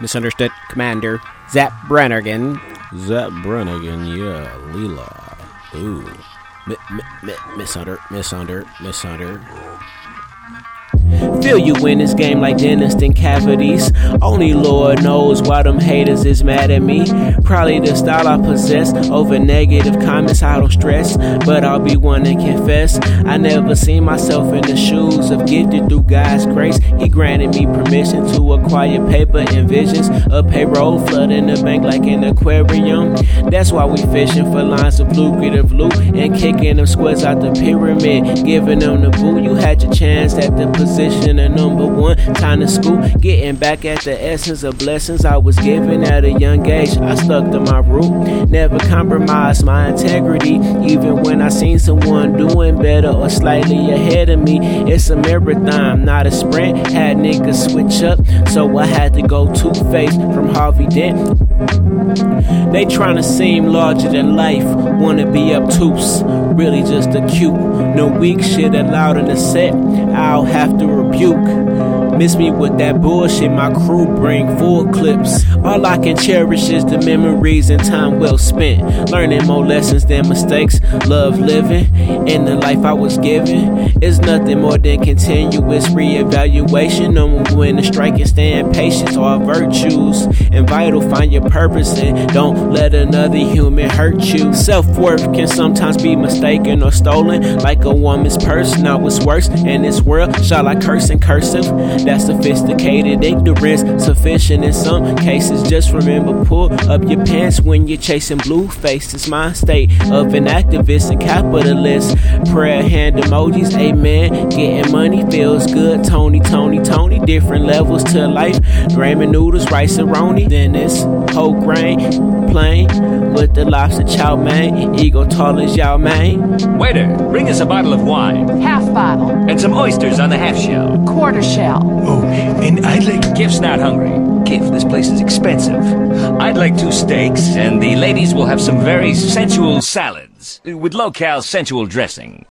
misunderstood commander. Zap Brannigan. Zap Brannigan, yeah, Leela. Ooh. Mi- mi- mi- Feel you in this game like dentist in cavities. Only Lord knows why them haters is mad at me. Probably the style I possess over negative comments. I don't stress, but I'll be one to confess. I never seen myself in the shoes of gifted through God's grace. He granted me permission to acquire paper and visions. A payroll flooding the bank like an aquarium. That's why we fishing for lines of lucrative loot and kicking them squares out the pyramid. Giving them the boo. You had your chance at the position of number one. Time to school, getting back at the essence of blessings I was given at a young age. I stuck to my root, never compromised my integrity. Even when I seen someone doing better or slightly ahead of me, it's a marathon, not a sprint. Had niggas switch up, so I had to go two faced from Harvey Dent. They tryna seem larger than life, wanna be obtuse, really just a cute. No weak shit allowed in the set, I'll have to rebuke rebuke Miss me with that bullshit my crew bring full clips. All I can cherish is the memories and time well spent. Learning more lessons than mistakes. Love living in the life I was given. It's nothing more than continuous reevaluation. Knowing when to strike and stand patience are virtues. And vital, find your purpose and don't let another human hurt you. Self worth can sometimes be mistaken or stolen. Like a woman's purse. Now what's worse in this world? Shall I curse in cursive? That's sophisticated ignorance, sufficient in some cases. Just remember, pull up your pants when you're chasing blue faces. My state of an activist and capitalist. Prayer hand emojis, amen. Getting money feels good. Tony, Tony, Tony. Different levels to life. Ramen noodles, rice and roni. Then it's whole grain plain with the lobster chow mein. Ego tall as Yao Mein. Waiter, bring us a bottle of wine Half bottle, and some oysters on the half shell. quarter shell. Oh, and I'd like. Kif's not hungry. Kif, this place is expensive. I'd like two steaks, and the ladies will have some very sensual salads with low-cal sensual dressing.